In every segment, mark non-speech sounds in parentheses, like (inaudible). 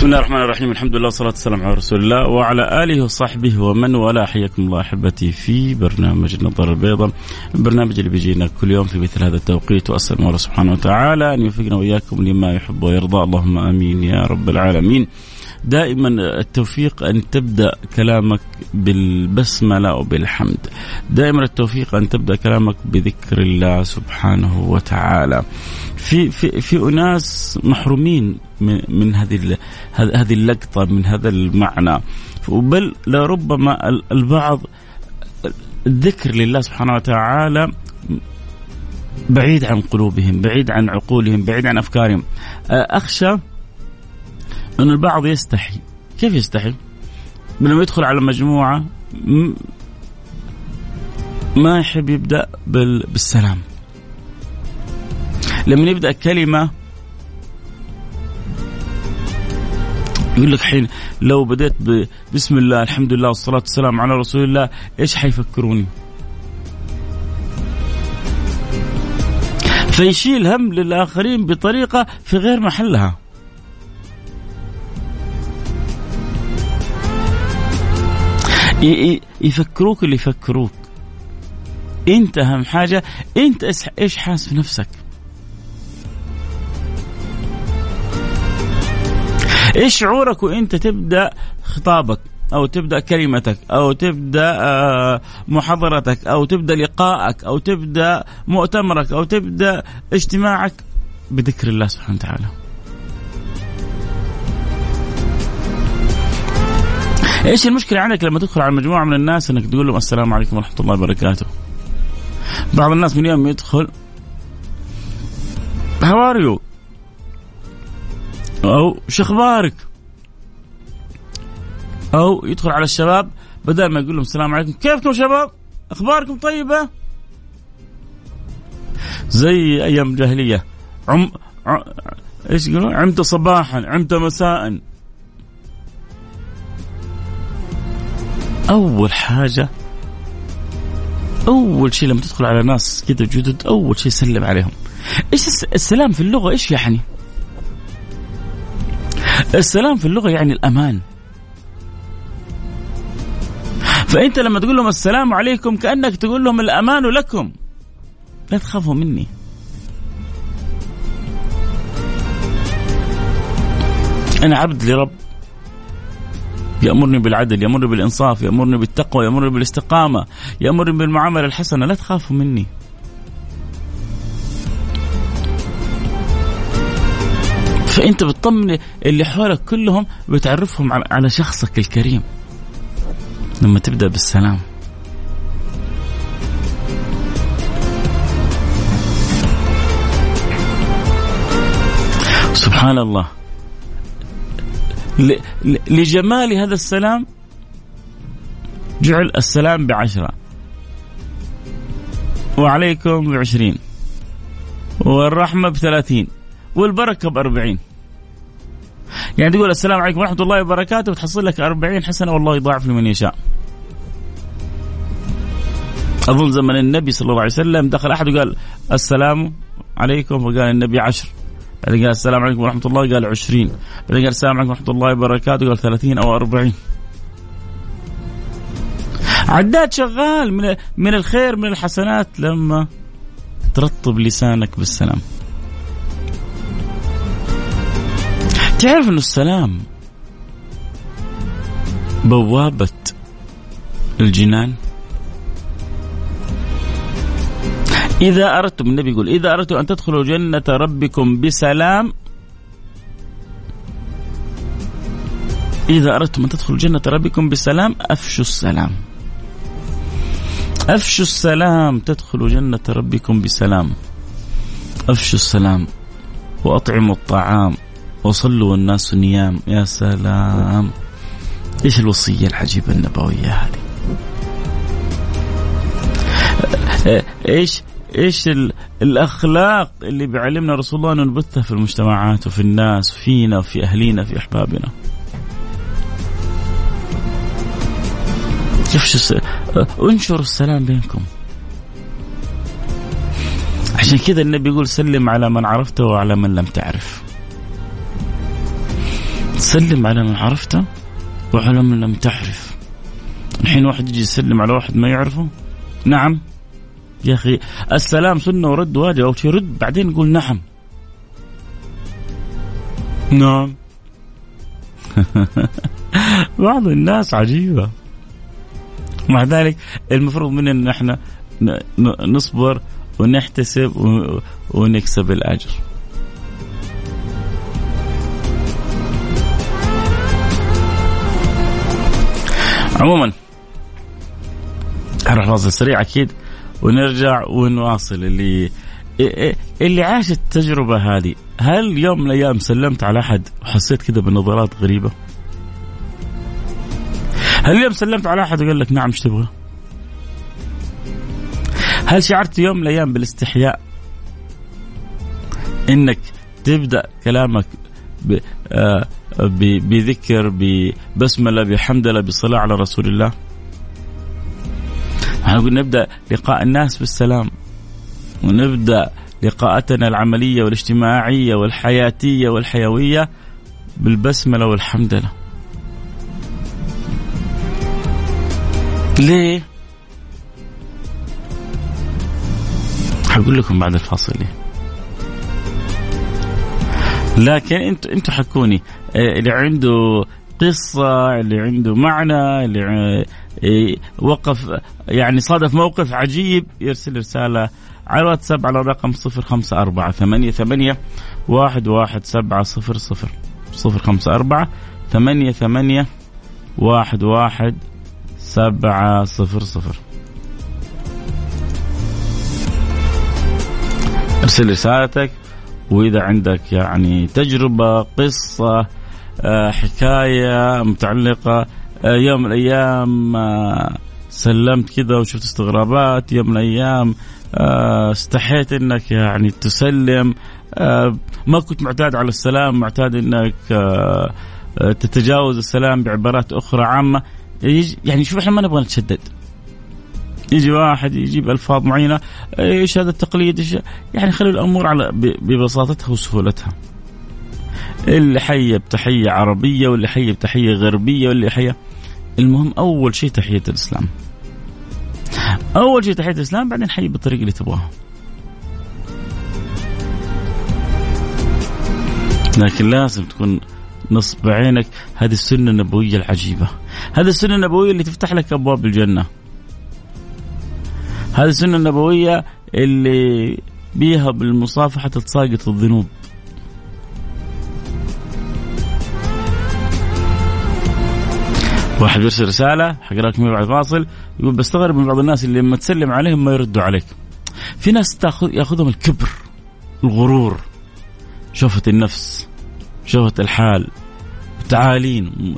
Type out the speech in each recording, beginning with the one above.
بسم الله الرحمن الرحيم. الحمد لله والصلاة والسلام على رسول الله وعلى آله وصحبه ومن والاه. حياكم الله أحبتي في برنامج النظارة البيضاء البرنامج اللي بيجينا كل يوم في مثل هذا التوقيت. وأسأل الله سبحانه وتعالى أن يوفقنا وإياكم لما يحب ويرضى. اللهم آمين يا رب العالمين. دائما التوفيق أن تبدأ كلامك بالبسملة وبالحمد. دائما التوفيق أن تبدأ كلامك بذكر الله سبحانه وتعالى. في في في أناس محرومين من, من هذه هذه اللقطة من هذا المعنى. بل لربما البعض الذكر لله سبحانه وتعالى بعيد عن قلوبهم بعيد عن عقولهم بعيد عن أفكارهم. أخشى أن البعض يستحي. كيف يستحي؟ لما يدخل على مجموعة ما يحب يبدأ بالسلام. لما يبدأ كلمة يقول لك حين لو بديت بسم الله الحمد لله والصلاة والسلام على رسول الله إيش حيفكروني؟ فيشيل هم للآخرين بطريقة في غير محلها. يفكروك اللي يفكروك. انت أهم حاجة انت إيش حاس في نفسك إيش شعورك وإنت تبدأ خطابك أو تبدأ كلمتك أو تبدأ آه، محاضرتك أو تبدأ لقائك أو تبدأ مؤتمرك أو تبدأ اجتماعك؟ بذكر الله سبحانه وتعالى. إيش المشكلة عندك لما تدخل على مجموعة من الناس إنك تقول لهم السلام عليكم ورحمة الله وبركاته؟ بعض الناس من يوم يدخل how are you أو شو أخبارك؟ أو يدخل على الشباب بدل ما يقول لهم السلام عليكم كيفكم شباب؟ أخباركم طيبة؟ زي أيام الجاهلية عم, عم... إيش يقولون؟ عمت صباحا عمت مساء. أول حاجة أول شيء لما تدخل على ناس كذا جدد أول شيء سلم عليهم. إيش السلام في اللغة إيش يعني؟ السلام في اللغة يعني الأمان. فأنت لما تقول لهم السلام عليكم كأنك تقول لهم الأمان لكم. لا تخافوا مني. أنا عبد لرب. يأمرني بالعدل يأمرني بالإنصاف يأمرني بالتقوى يأمرني بالاستقامة يأمرني بالمعاملة الحسنة لا تخافوا مني. فأنت بتطمن اللي حولك كلهم بتعرفهم على شخصك الكريم. لما تبدأ بالسلام. سبحان الله. لجمال هذا السلام جعل السلام بعشرة. وعليكم بعشرين. والرحمة بثلاثين. والبركة بأربعين. يعني تقول السلام عليكم ورحمة الله وبركاته وتحصل لك أربعين حسنة والله يضاعف لمن يشاء. أظن زمن النبي صلى الله عليه وسلم دخل أحد وقال السلام عليكم وقال النبي عشر. بعدين قال السلام عليكم ورحمة الله قال 20 بعدين قال السلام عليكم ورحمة الله وبركاته قال 30 أو 40 عداد شغال من من الخير من الحسنات لما ترطب لسانك بالسلام. تعرف إنه السلام بوابة الجنان إذا أردتم النبي يقول إذا أردتم أن تدخلوا جنة ربكم بسلام إذا أردتم أن تدخلوا جنة ربكم بسلام أفشوا السلام. أفشوا السلام تدخلوا جنة ربكم بسلام. أفشوا السلام وأطعموا الطعام وصلوا والناس نيام. يا سلام. إيش الوصية العجيبة النبوية هذه؟ إيش؟ إيش الأخلاق اللي بيعلمنا رسول الله نبثها في المجتمعات وفي الناس فينا وفي أهلينا في أحبابنا. انشروا السلام بينكم. عشان كذا النبي يقول سلم على من عرفته وعلى من لم تعرف. سلم على من عرفته وعلى من لم تعرف. الحين واحد يجي يسلم على واحد ما يعرفه؟ نعم. يا أخي السلام سنة ورد واجب أو يرد بعدين يقول نعم نعم. (laughs) بعض الناس عجيبة. مع ذلك المفروض مننا إن إحنا نصبر ونحتسب ونكسب الأجر. عموما أروح فاصل سريع أكيد ونرجع ونواصل اللي اللي عاش التجربة هذه هل يوم من الأيام سلمت على أحد وحسيت كذا بنظرات غريبة؟ هل اليوم سلمت على أحد وقال لك نعم إيش تبغى؟ هل شعرت يوم من الأيام بالاستحياء؟ إنك تبدأ كلامك ب... آه بذكر ببسمله بحمدله بصلاة على رسول الله؟ نقول نبدأ لقاء الناس بالسلام ونبدأ لقاءاتنا العملية والاجتماعية والحياتية والحيوية بالبسملة والحمدله. ليه؟ حقول لكم بعد الفاصل ليه. لكن أنتوا أنتوا حكوني اللي عنده قصة اللي عنده معنى اللي وقف يعني صادف موقف عجيب يرسل رسالة على الواتساب على الرقم صفر خمسة أربعة ثمانية ثمانية واحد واحد سبعة صفر صفر صفر خمسة أربعة ثمانية ثمانية واحد واحد سبعة صفر صفر. ارسل رسالتك وإذا عندك يعني تجربة قصة آه، حكاية متعلقة يوم من الأيام آه، سلمت كذا وشفت استغرابات. يوم من الأيام استحيت إنك يعني تسلم. ما كنت معتاد على السلام معتاد إنك تتجاوز السلام بعبارات أخرى عامة. يعني شوف إحنا ما نبغى نتشدد. يجي واحد يجيب ألفاظ معينة إيش هذا التقليد؟ إيش يعني خلي الأمور على ببساطتها وسهولتها. اللي حي بتحية عربية واللي حي بتحية غربية واللي حي المهم أول شيء تحية الإسلام. أول شيء تحية الإسلام بعدين حي بالطريقة اللي تبغاها لكن لازم تكون نصب عينك هذه السنة النبوية العجيبة. هذه السنة النبوية اللي تفتح لك أبواب الجنة. هذه السنة النبوية اللي بيها بالمصافحة تتساقط الذنوب. واحد بيرسل رسالة حقرا لكم بعد فاصل يقول بستغرب من بعض الناس اللي لما تسلم عليهم ما يردوا عليك. في ناس تاخذ ياخذهم الكبر الغرور شوفة النفس شوفة الحال تعالين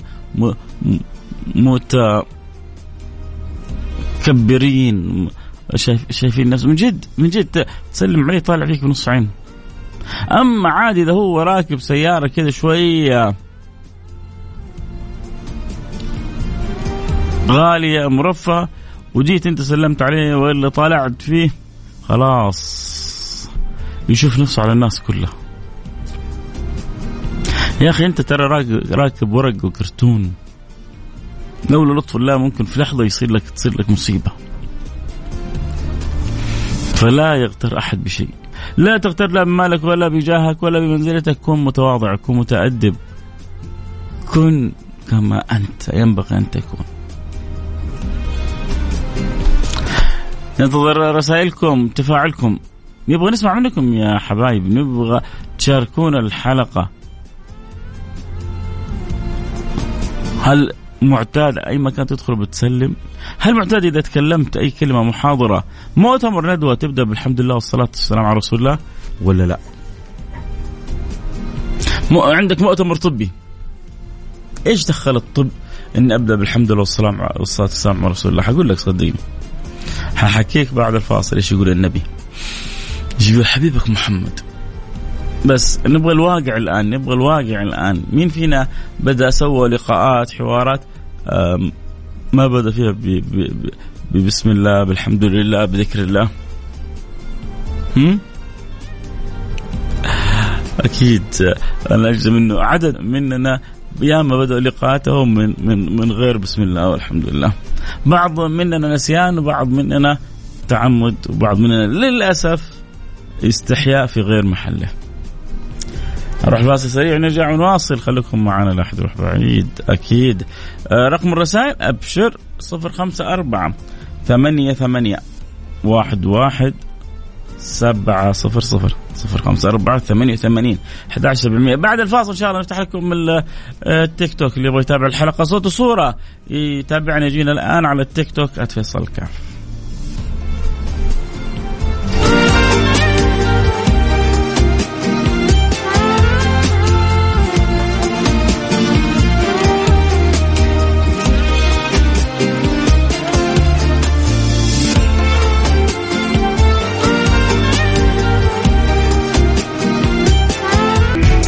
متكبرين شايف شايفين نفسه من جد من جد تسلم عليه طالع فيك بنص عين أما عادي إذا هو راكب سيارة كذا شوية غاليه مرفهه وجيت انت سلمت عليه والا طالعت فيه خلاص. يشوف نفسه على الناس كلها. يا أخي أنت ترى راكب ورق وكرتون. لولا لطف الله ممكن في لحظة يصير لك تصير لك مصيبة. فلا يغتر أحد بشيء. لا تغتر لا بمالك ولا بجاهك ولا بمنزلتك. كن متواضع كن متأدب. كن كما أنت ينبغي أن تكون. ننتظر رسائلكم تفاعلكم. نبغى نسمع منكم يا حبايب نبغى تشاركونا الحلقة. هل معتاد أي مكان تدخل بتسلم هل معتاد إذا تكلمت أي كلمة محاضرة؟ مؤتمر ندوة تبدأ بالحمد لله والصلاة والسلام على رسول الله ولا لا؟ عندك مؤتمر طبي. إيش دخل الطب اني أبدأ بالحمد لله والسلام والصلاة والسلام على رسول الله؟ حقول لك صدقني. ححكيك بعد الفاصل إيش يقول النبي. يقول حبيبك محمد. بس نبغى الواقع الآن نبغى الواقع الآن. مين فينا بدأ سوى لقاءات حوارات؟ ما بدأ فيها بسم الله بالحمد لله بذكر الله. هم؟ أكيد. أنا أجزم إنه عدد مننا ياما بدأوا لقاءاتهم من من من غير بسم الله والحمد لله. بعض مننا نسيان وبعض مننا تعمد وبعض مننا للأسف استحياء في غير محله. نروح فاصل سريع نرجع ونواصل خليكم معنا لا احد يروح بعيد أكيد. آه رقم الرسائل أبشر 054 ثمانية ثمانية واحد واحد سبعة صفر صفر صفر خمسة أربعة ثمانية وثمانين أحد عشر بالمئة. بعد الفاصل إن شاء الله نفتح لكم التيك توك. اللي يبغى يتابع الحلقة صوت وصورة يتابعنا يجينا الآن على التيك توك. @فيصل كاف.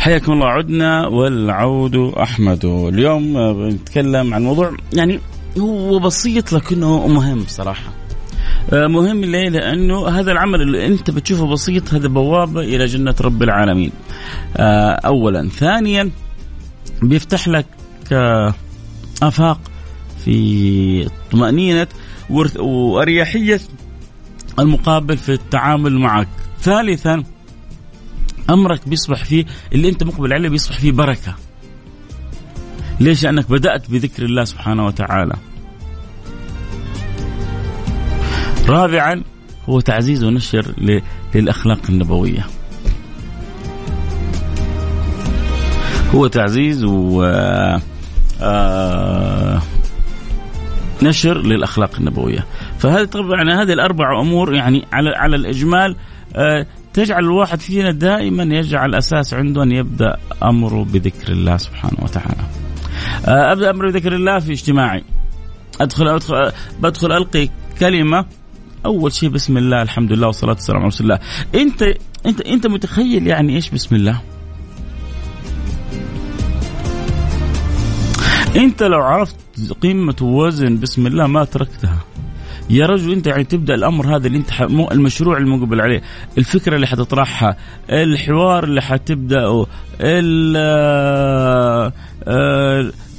حياكم الله عدنا والعود أحمد اليوم بنتكلم عن موضوع يعني هو بسيط لكنه مهم صراحة آه، مهم ليه؟ لأنه هذا العمل اللي أنت بتشوفه بسيط هذا بوابه إلى جنة رب العالمين. آه، اولا، ثانيا بيفتح لك آه، آفاق في طمأنينة وأريحية المقابل في التعامل معك. ثالثا أمرك بيصبح فيه اللي أنت مقبل عليه بيصبح فيه بركة. ليش؟ لأنك بدأت بذكر الله سبحانه وتعالى. رابعا هو تعزيز ونشر للأخلاق النبوية. هو تعزيز و آه نشر للأخلاق النبوية. فهذه طبعا هذه الأربع أمور يعني على على الإجمال آه تجعل الواحد فينا دائما يجعل أساس عنده أن يبدأ أمره بذكر الله سبحانه وتعالى. آه، أبدأ أمر بذكر الله في اجتماعي. ادخل ادخل بدخل ألقي كلمة أول شيء بسم الله الحمد لله والصلاة والسلام على رسول الله. انت انت أنت متخيل يعني إيش بسم الله؟ أنت لو عرفت قيمه ووزن بسم الله ما تركتها. يا رجل انت يعني تبدأ الأمر هذا اللي انت المشروع المقبل عليه. الفكرة اللي حتطرحها الحوار اللي حتبدأه آه،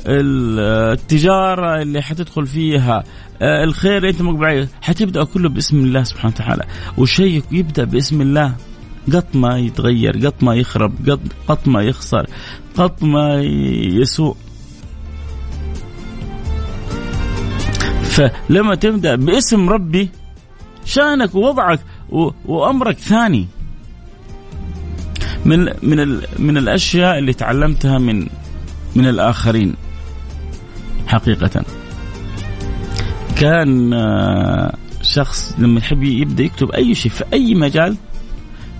التجارة اللي حتدخل فيها آه، الخير اللي انت مقبل عليه. حتبدأ كله باسم الله سبحانه وتعالى. والشيء يبدأ باسم الله قط ما يتغير قط ما يخرب قط ما يخسر قط ما يسوء. فلما تبدأ باسم ربي شأنك ووضعك وأمرك ثاني. من من من الأشياء اللي تعلمتها من من الآخرين حقيقة. كان آه، شخص لما يحب يبدأ يكتب أي شيء في أي مجال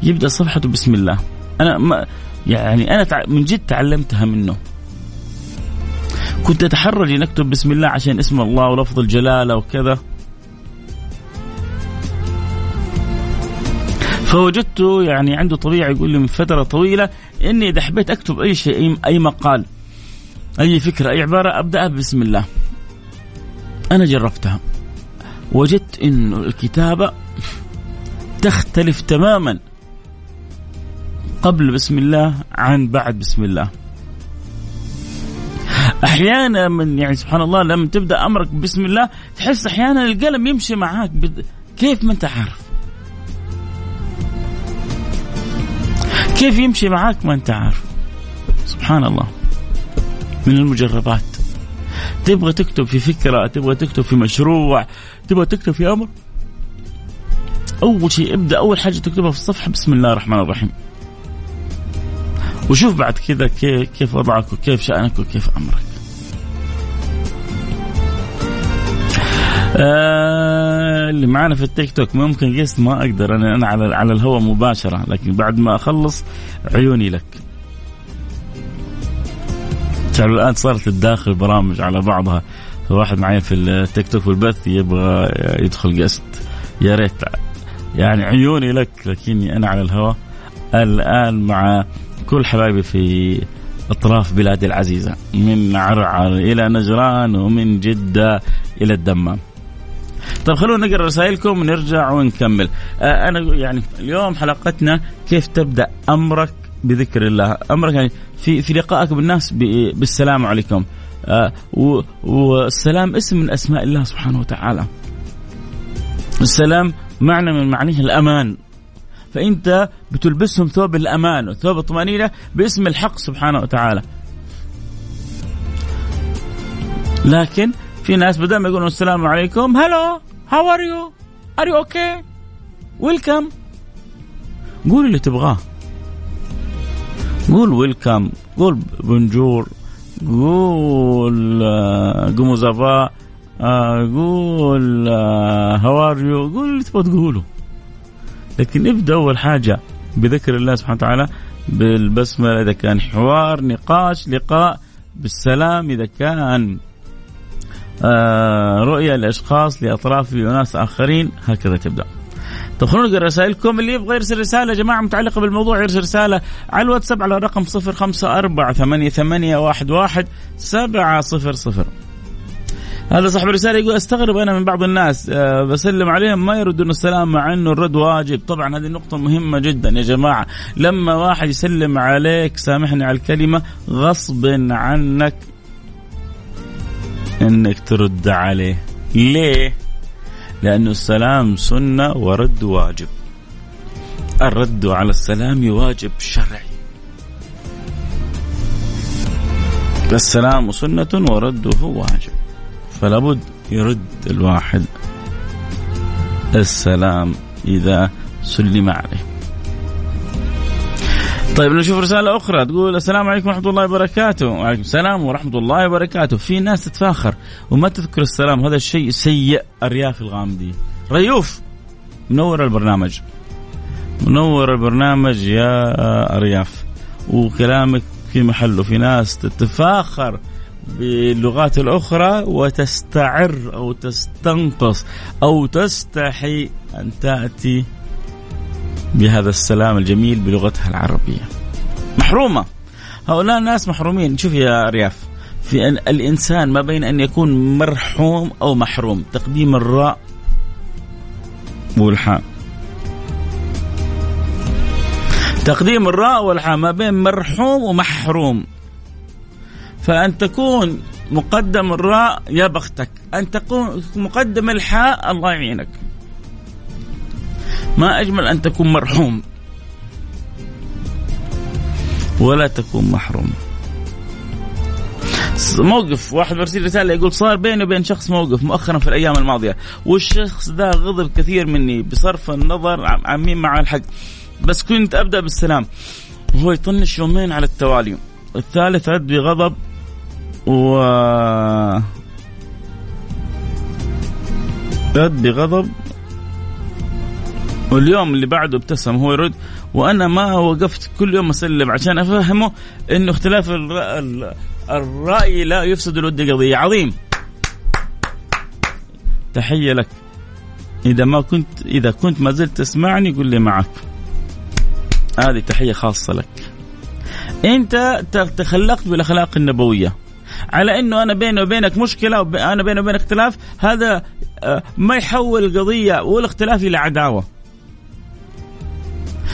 يبدأ صفحته بسم الله. أنا ما يعني أنا من جد تعلمتها منه. كنت أتحرج ان اكتب بسم الله عشان اسم الله ولفظ الجلالة وكذا. فوجدته يعني عنده طبيعة يقول لي من فترة طويلة إني إذا حبيت أكتب أي شيء اي مقال أي فكرة أي عبارة ابداها بسم الله. أنا جربتها. وجدت انه الكتابة تختلف تماما قبل بسم الله عن بعد بسم الله. أحيانا من يعني سبحان الله لما تبدأ أمرك بسم الله تحس أحيانا القلم يمشي معاك كيف ما أنت عارف؟ كيف يمشي معاك ما أنت عارف؟ سبحان الله. من المجربات. تبغى تكتب في فكرة تبغى تكتب في مشروع تبغى تكتب في أمر؟ أول شيء ابدأ أول حاجة تكتبها في الصفحة بسم الله الرحمن الرحيم. وشوف بعد كذا كيف كيف وضعك وكيف شأنك وكيف أمرك. آه اللي معانا في التيك توك ممكن قست ما أقدر. أنا أنا على على الهواء مباشرة لكن بعد ما أخلص عيوني لك. تعرف الآن صارت الداخل برامج على بعضها. واحد معي في التيك توك والبث يبغى يدخل قست يا ريت. يعني عيوني لك لكني أنا على الهواء. الآن مع كل حبايبي في أطراف بلادي العزيزة من عرعر إلى نجران ومن جدة إلى الدمام. طيب خلونا نقرأ رسائلكم ونرجع ونكمل. آه أنا يعني اليوم حلقتنا كيف تبدأ أمرك بذكر الله، أمرك يعني في في لقائك بالناس بالسلام عليكم. آه والسلام اسم من أسماء الله سبحانه وتعالى. السلام معنى من معانيه الأمان فأنت بتلبسهم ثوب الأمان وثوب الطمأنينة باسم الحق سبحانه وتعالى. لكن في ناس بدل ما يقولون السلام عليكم هلو how are you are you okay welcome قول اللي تبغاه. قول welcome قول bonjour قول comment ça va قول how are you قول اللي تبغى تقوله. لكن ابدأ أول حاجة بذكر الله سبحانه وتعالى بالبسملة إذا كان حوار نقاش لقاء بالسلام إذا كان. آه رؤية لأشخاص لأطراف لأناس آخرين هكذا تبدأ. طيب خلونا نقرا رسائلكم اللي يبغى يرسل رسالة يا جماعة متعلقة بالموضوع يرسل رسالة على الواتساب على الرقم 054 88 11 700 هذا صاحب الرسالة يقول أستغرب أنا من بعض الناس أه بسلم عليهم ما يردون السلام مع إنه الرد واجب، طبعا هذه نقطة مهمة جدا يا جماعة، لما واحد يسلم عليك سامحني على الكلمة غصب عنك. إنك ترد عليه. ليه؟ لأنه السلام سنة ورد واجب. الرد على السلام واجب شرعي. السلام سنة ورده واجب. فلا بد يرد الواحد السلام إذا سلم عليه طيب نشوف رسالة أخرى. تقول السلام عليكم ورحمة الله وبركاته. وعليكم السلام ورحمة الله وبركاته. في ناس تتفاخر وما تذكر السلام. هذا الشيء سيء أرياف الغامدي. ريوف منور البرنامج. منور البرنامج يا أرياف وكلامك في محله. في ناس تتفاخر باللغات الأخرى وتستعر أو تستنقص أو تستحي أن تأتي بهذا السلام الجميل بلغتها العربية. محرومة. هؤلاء الناس محرومين. شوف يا رياف في أن الإنسان ما بين أن يكون مرحوم أو محروم. تقديم الراء والحاء. تقديم الراء والحاء ما بين مرحوم ومحروم. فأن تكون مقدم الراء يا بختك. أن تكون مقدم الحاء الله يعينك. ما أجمل أن تكون مرحوم. ولا تكون محروم. موقف واحد مرسل رسالة يقول صار بيني وبين شخص موقف مؤخرا في الأيام الماضية والشخص ذا غضب كثير مني بصرف النظر عن مين مع الحق. بس كنت أبدأ بالسلام. وهو يطنش يومين على التوالي. الثالث رد بغضب و رد بغضب واليوم اللي بعده ابتسم هو يرد وأنا ما وقفت كل يوم أسلم عشان أفهمه إنه اختلاف الرأي لا يفسد الود قضية. عظيم. تحية لك. إذا ما كنت إذا كنت ما زلت تسمعني قل لي معك. هذه تحية خاصة لك. أنت تخلقت بالأخلاق النبوية. على إنه أنا بيني وبينك مشكلة أنا بيني وبينك اختلاف هذا آه، ما يحول القضية والاختلاف إلى عداوة.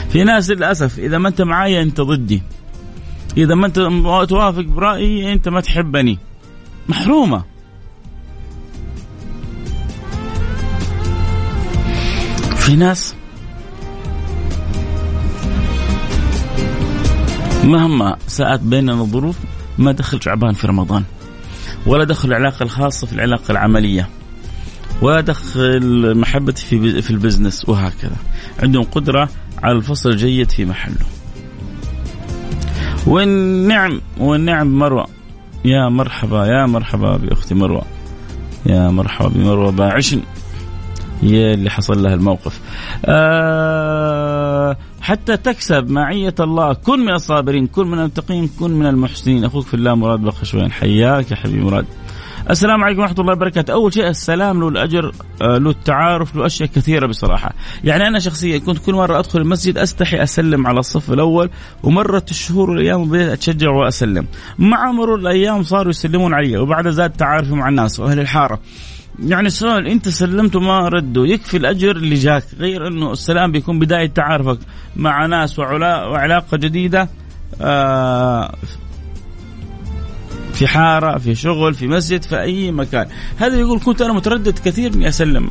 في ناس للأسف إذا ما أنت معايا أنت ضدي. إذا ما أنت توافق برأيي أنت ما تحبني. محرومة. في ناس مهما ساءت بيننا الظروف ما دخل شعبان في رمضان ولا دخل العلاقة الخاصة في العلاقة العملية. ولا دخل محبتي في في البزنس وهكذا. عندهم قدرة على الفصل الجيد في محله. والنعم والنعم مروة. يا مرحبا يا مرحبا بأختي مروة. يا مرحبا بمروة باعشن هي اللي حصل لها الموقف. آه حتى تكسب معية الله. كن من الصابرين كن من المتقين كن من المحسنين. أخوك في الله مراد بخشوين. حياك يا حبيبي مراد. السلام عليكم ورحمة الله وبركاته. أول شيء السلام له الاجر آه، له التعارف له أشياء كثيرة بصراحة. يعني أنا شخصيا كنت كل مرة أدخل المسجد أستحي أسلم على الصف الأول ومرت الشهور والأيام وبدأت أتشجع وأسلم. مع مرور الأيام صاروا يسلمون علي وبعد زاد تعارفي مع الناس وأهل الحارة. يعني سؤال أنت سلمت وما ردوا يكفي الأجر اللي جاك غير أنه السلام بيكون بداية تعارفك مع ناس وعلاقة جديدة؟ آه في حارة في شغل في مسجد في أي مكان. هذا يقول كنت أنا متردد كثير إني أسلم.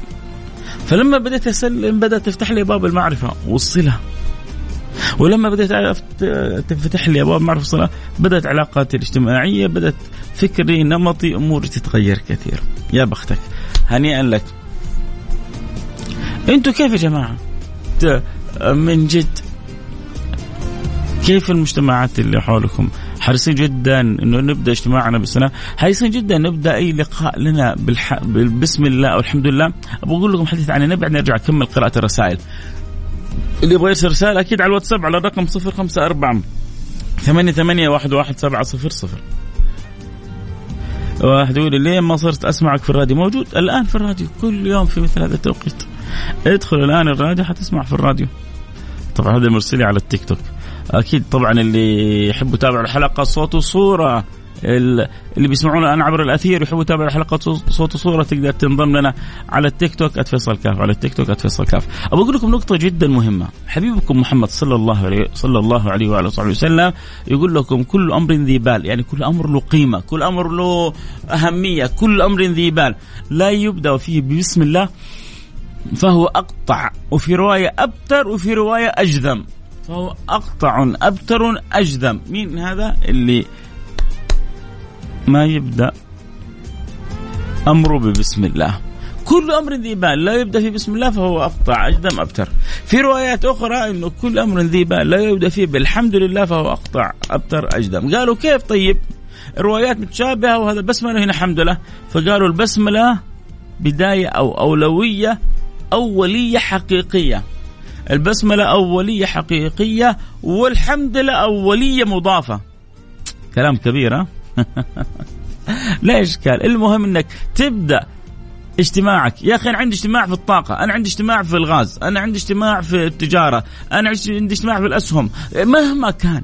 فلما بديت أسلم بدأت تفتح لي باب المعرفة والصلة. ولما بديت تفتح لي أبواب معرفه الصلاه بدأت علاقاتي الاجتماعية بدأت فكري نمطي أموري تتغير كثير. يا بختك هنيئا لك. أنتوا كيف يا جماعة؟ من جد كيف المجتمعات اللي حولكم؟ حريصين جدا إنه نبدأ اجتماعنا بالسلام حريصين جدا نبدأ أي لقاء لنا بالح... بسم الله والحمد لله أبغى أقول لكم حديث عن النبي نرجع نكمل قراءة الرسائل. اللي يبغى يرسل رسالة أكيد على الواتساب على الرقم 054 ثمانية ثمانية واحد واحد سبعة صفر صفر. واحد يقول ليه ما صرت أسمعك في الراديو؟ موجود الآن في الراديو كل يوم في مثل هذا التوقيت. ادخل الآن الراديو حتسمع في الراديو. طبعا هذا مرسلي على التيك توك. أكيد طبعا اللي يحبوا يتابعوا الحلقة صوت وصورة اللي بيسمعونا الآن عبر الأثير يحبوا يتابعوا حلقه صوت وصورة تقدر تنضم لنا على التيك توك @فيصل كاف على التيك توك @فيصل كاف. أبغى أقول لكم نقطة جدا مهمة. حبيبكم محمد صلى الله عليه صلى الله عليه وعلى وصحبه وسلم يقول لكم كل أمر ذي بال يعني كل أمر له قيمة كل أمر له أهمية كل أمر ذي بال. لا يبدأ فيه بسم الله فهو أقطع وفي رواية أبتر وفي رواية أجذم. فهو أقطع أبتر اجذم مين هذا؟ اللي ما يبدأ أمره ببسم الله. كل أمر ذي بال لا يبدأ فيه بسم الله فهو أقطع أجدم أبتر. في روايات أخرى إنه كل أمر ذي بال لا يبدأ فيه بالحمد لله فهو أقطع أبتر أجدم. قالوا كيف طيب؟ الروايات متشابهة وهذا البسملة هنا حمد لله. فقالوا البسملة بداية أو أولوية أولية حقيقية. البسمله أولية حقيقية والحمد لله أولية مضافة. كلام كبير ها؟ (laughs) لا إشكال. المهم إنك تبدأ اجتماعك. يا أخي أنا عندي اجتماع في الطاقة أنا عندي اجتماع في الغاز أنا عندي اجتماع في التجارة أنا عندي اجتماع في الأسهم. مهما كان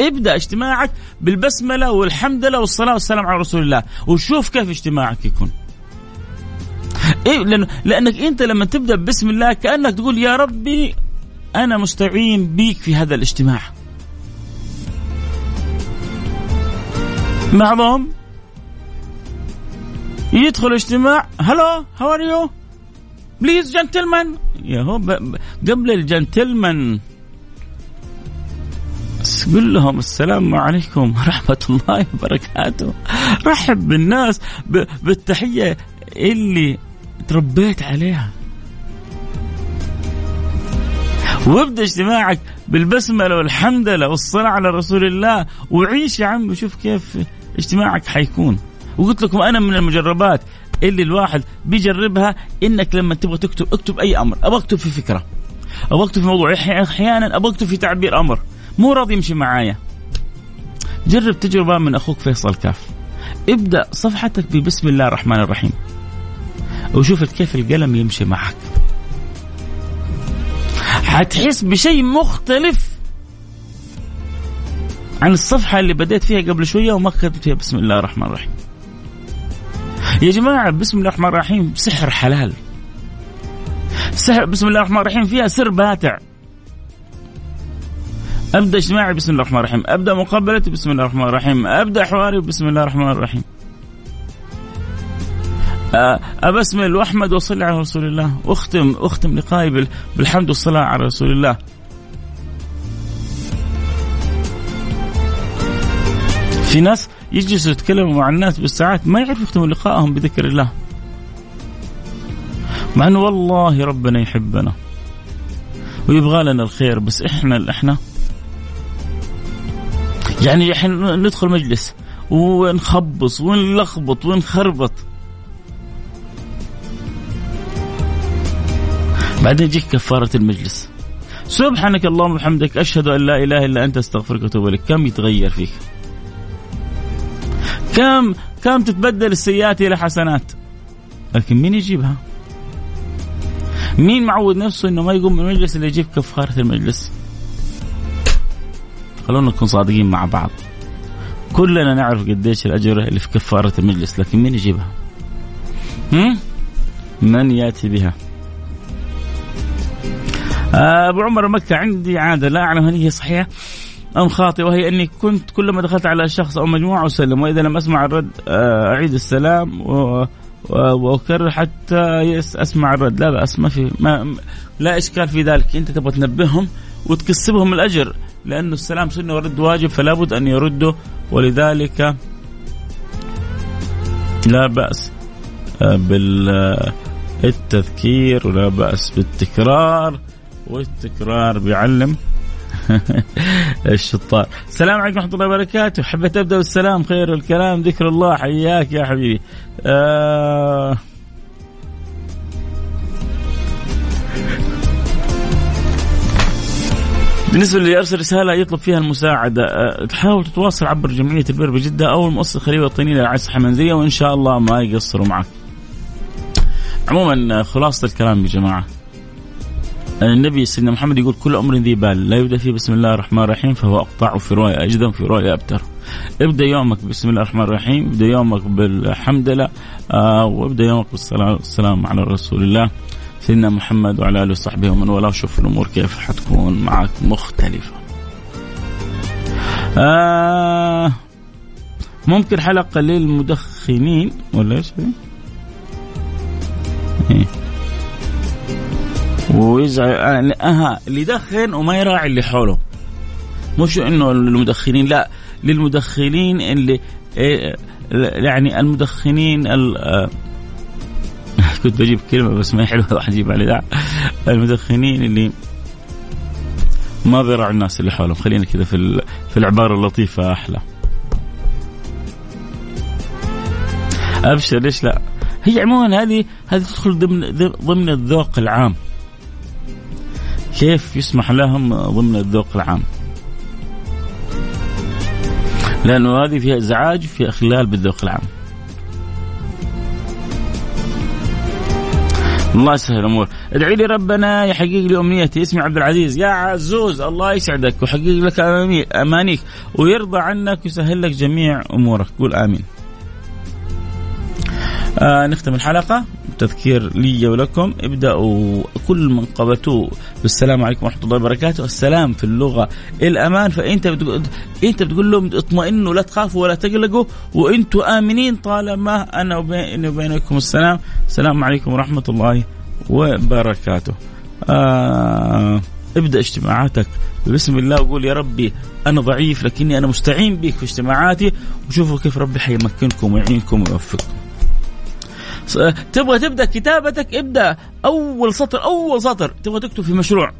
ابدأ اجتماعك بالبسملة والحمد لله والصلاة والسلام على رسول الله وشوف كيف اجتماعك يكون. إيه لأن لأنك أنت لما تبدأ بسم الله كأنك تقول يا ربي أنا مستعين بيك في هذا الاجتماع. بعضهم يدخل اجتماع hello how are you please gentlemen يا هو قبل الجنتلمان. قل لهم السلام عليكم (laughs) ورحمة الله وبركاته. رحب بالناس بالتحية اللي تربيت عليها. وابدأ اجتماعك بالبسملة والحمدلة والصلاة على رسول الله. وعيش يا عم وشوف كيف اجتماعك حيكون. وقلت لكم أنا من المجربات اللي الواحد بيجربها إنك لما تبغى تكتب اكتب أي أمر. أبغى أكتب في فكرة. أبغى أكتب في موضوع. أحيانا أبغى أكتب في تعبير أمر. مو راضي يمشي معايا. جرب تجربة من أخوك فيصل كاف. ابدأ صفحتك ببسم الله الرحمن الرحيم. وشوف كيف القلم يمشي معك. حتحس بشيء مختلف عن الصفحة اللي بديت فيها قبل شوية وما كتبت فيها. بسم الله الرحمن الرحيم. يا جماعة بسم الله الرحمن الرحيم. سحر حلال. سحر بسم الله الرحمن الرحيم. فيها سر باتع أبدأ اجتماعي بسم الله الرحمن الرحيم. أبدأ مقابلتي بسم الله الرحمن الرحيم. أبدأ حواري بسم الله الرحمن الرحيم. أبسمل وأحمد واصلي على رسول الله. واختم أختم لقائي بالحمد والصلاة على رسول الله. في ناس يجلسوا يتكلموا مع الناس بالساعات ما يعرفوا يختموا لقائهم بذكر الله. مع إنه والله ربنا يحبنا ويبغى لنا الخير بس إحنا إحنا يعني إحنا ندخل مجلس ونخبص ونلخبط ونخربط. بعدين يجيك كفارة المجلس. سبحانك اللهم وبحمدك أشهد أن لا إله إلا أنت أستغفرك وأتوب إليك. كم يتغير فيك؟ كم كم تتبدل السيئات إلى حسنات؟ لكن مين يجيبها؟ مين معود نفسه إنه ما يقوم من المجلس اللي يجيب كفارة المجلس؟ خلونا نكون صادقين مع بعض. كلنا نعرف قديش الأجر اللي في كفارة المجلس لكن مين يجيبها؟ هم؟ من يأتي بها؟ أبو عمر مكة عندي عادة لا أعلم هل هي صحيحة أم خاطئة وهي أني كنت كلما دخلت على شخص أو مجموعة أسلم وإذا لم أسمع الرد آه، أعيد السلام وأكرر حتى أسمع الرد. لا بأس ما في ما لا إشكال في ذلك. أنت تبغى تنبههم وتكسبهم الأجر لأنه السلام سنة والرد واجب فلا بد أن يردوا ولذلك لا بأس آه، بالتذكير ولا بأس بالتكرار. والتكرار بيعلم (laughs) الشطار. السلام عليكم ورحمة الله وبركاته. حبيت أبدأ بالسلام خير الكلام ذكر الله حياك يا حبيبي. آه بالنسبة اللي أرسل رسالة يطلب فيها المساعدة أه تحاول تتواصل عبر جمعية البر بجدة أو المؤسسة الخليل الوطنية للرعاية المنزلية وإن شاء الله ما يقصروا معك. عموما خلاصة الكلام يا جماعة. النبي سيدنا محمد يقول كل أمر ذي بال لا يبدأ فيه بسم الله الرحمن الرحيم فهو أقطع في رواية أجدم في رواية أبتر. ابدأ يومك بسم الله الرحمن الرحيم، ابدأ يومك بالحمد لله آه وابدأ يومك بالصلاة والسلام على رسول الله سيدنا محمد وعلى آله وصحبه ومن والاه شوف الأمور كيف حتكون معك مختلفة. آه ممكن حلقة للمدخنين ولا إيش؟ ويزعل. أها اللي يدخن وما يراعي اللي حوله. مش إنه المدخنين لا للمدخنين اللي إيه، يعني المدخنين آه، (laughs) كنت بجيب كلمة بس ما حلوة راح أجيب عليها المدخنين اللي ما بيراعوا الناس اللي حولهم. خلينا كذا في في العبارة اللطيفة أحلى. أبشر ليش لا؟ هي عموما هذه هذه تدخل ضمن ضمن الذوق العام. كيف يسمح لهم ضمن الذوق العام. لأنه هذه فيها إزعاج فيها إخلال بالذوق العام. الله يسهل الأمور. ادعي لي ربنا يحقق لي أمنيتي. اسمي عبد العزيز. يا عزوز الله يسعدك ويحقق لك أمانيك ويرضى عنك ويسهل لك جميع أمورك. قول آمين. آه نختم الحلقة. تذكير لي ولكم. ابدأوا كل من قبتوه بالسلام عليكم ورحمة الله وبركاته. السلام في اللغة الأمان. فأنت بتقول أنت بتقول لهم اطمئنوا لا تخافوا ولا تقلقوا. وأنتم آمنين طالما أنا وبيني وبينكم السلام. السلام عليكم ورحمة الله وبركاته. آه ابدأ اجتماعاتك بسم الله وقول يا ربي أنا ضعيف لكني أنا مستعين بك في اجتماعاتي. وشوفوا كيف ربي حيمكنكم ويعينكم ويوفقكم. تبغى تبدأ كتابتك ابدأ أول سطر أول سطر. تبغى تكتب في مشروع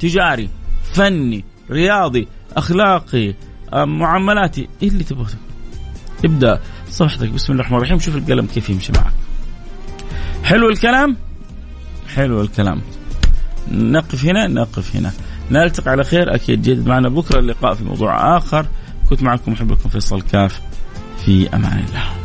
تجاري فني رياضي أخلاقي معاملاتي إيه اللي تبغى ابدأ. صفحتك. بسم الله الرحمن الرحيم. شوف القلم كيف يمشي معك. حلو الكلام؟ حلو الكلام. نقف هنا نقف هنا. نلتقي على خير. أكيد جديد معنا بكرة اللقاء في موضوع آخر. كنت معكم محبكم فيصل كاف. في أمان الله.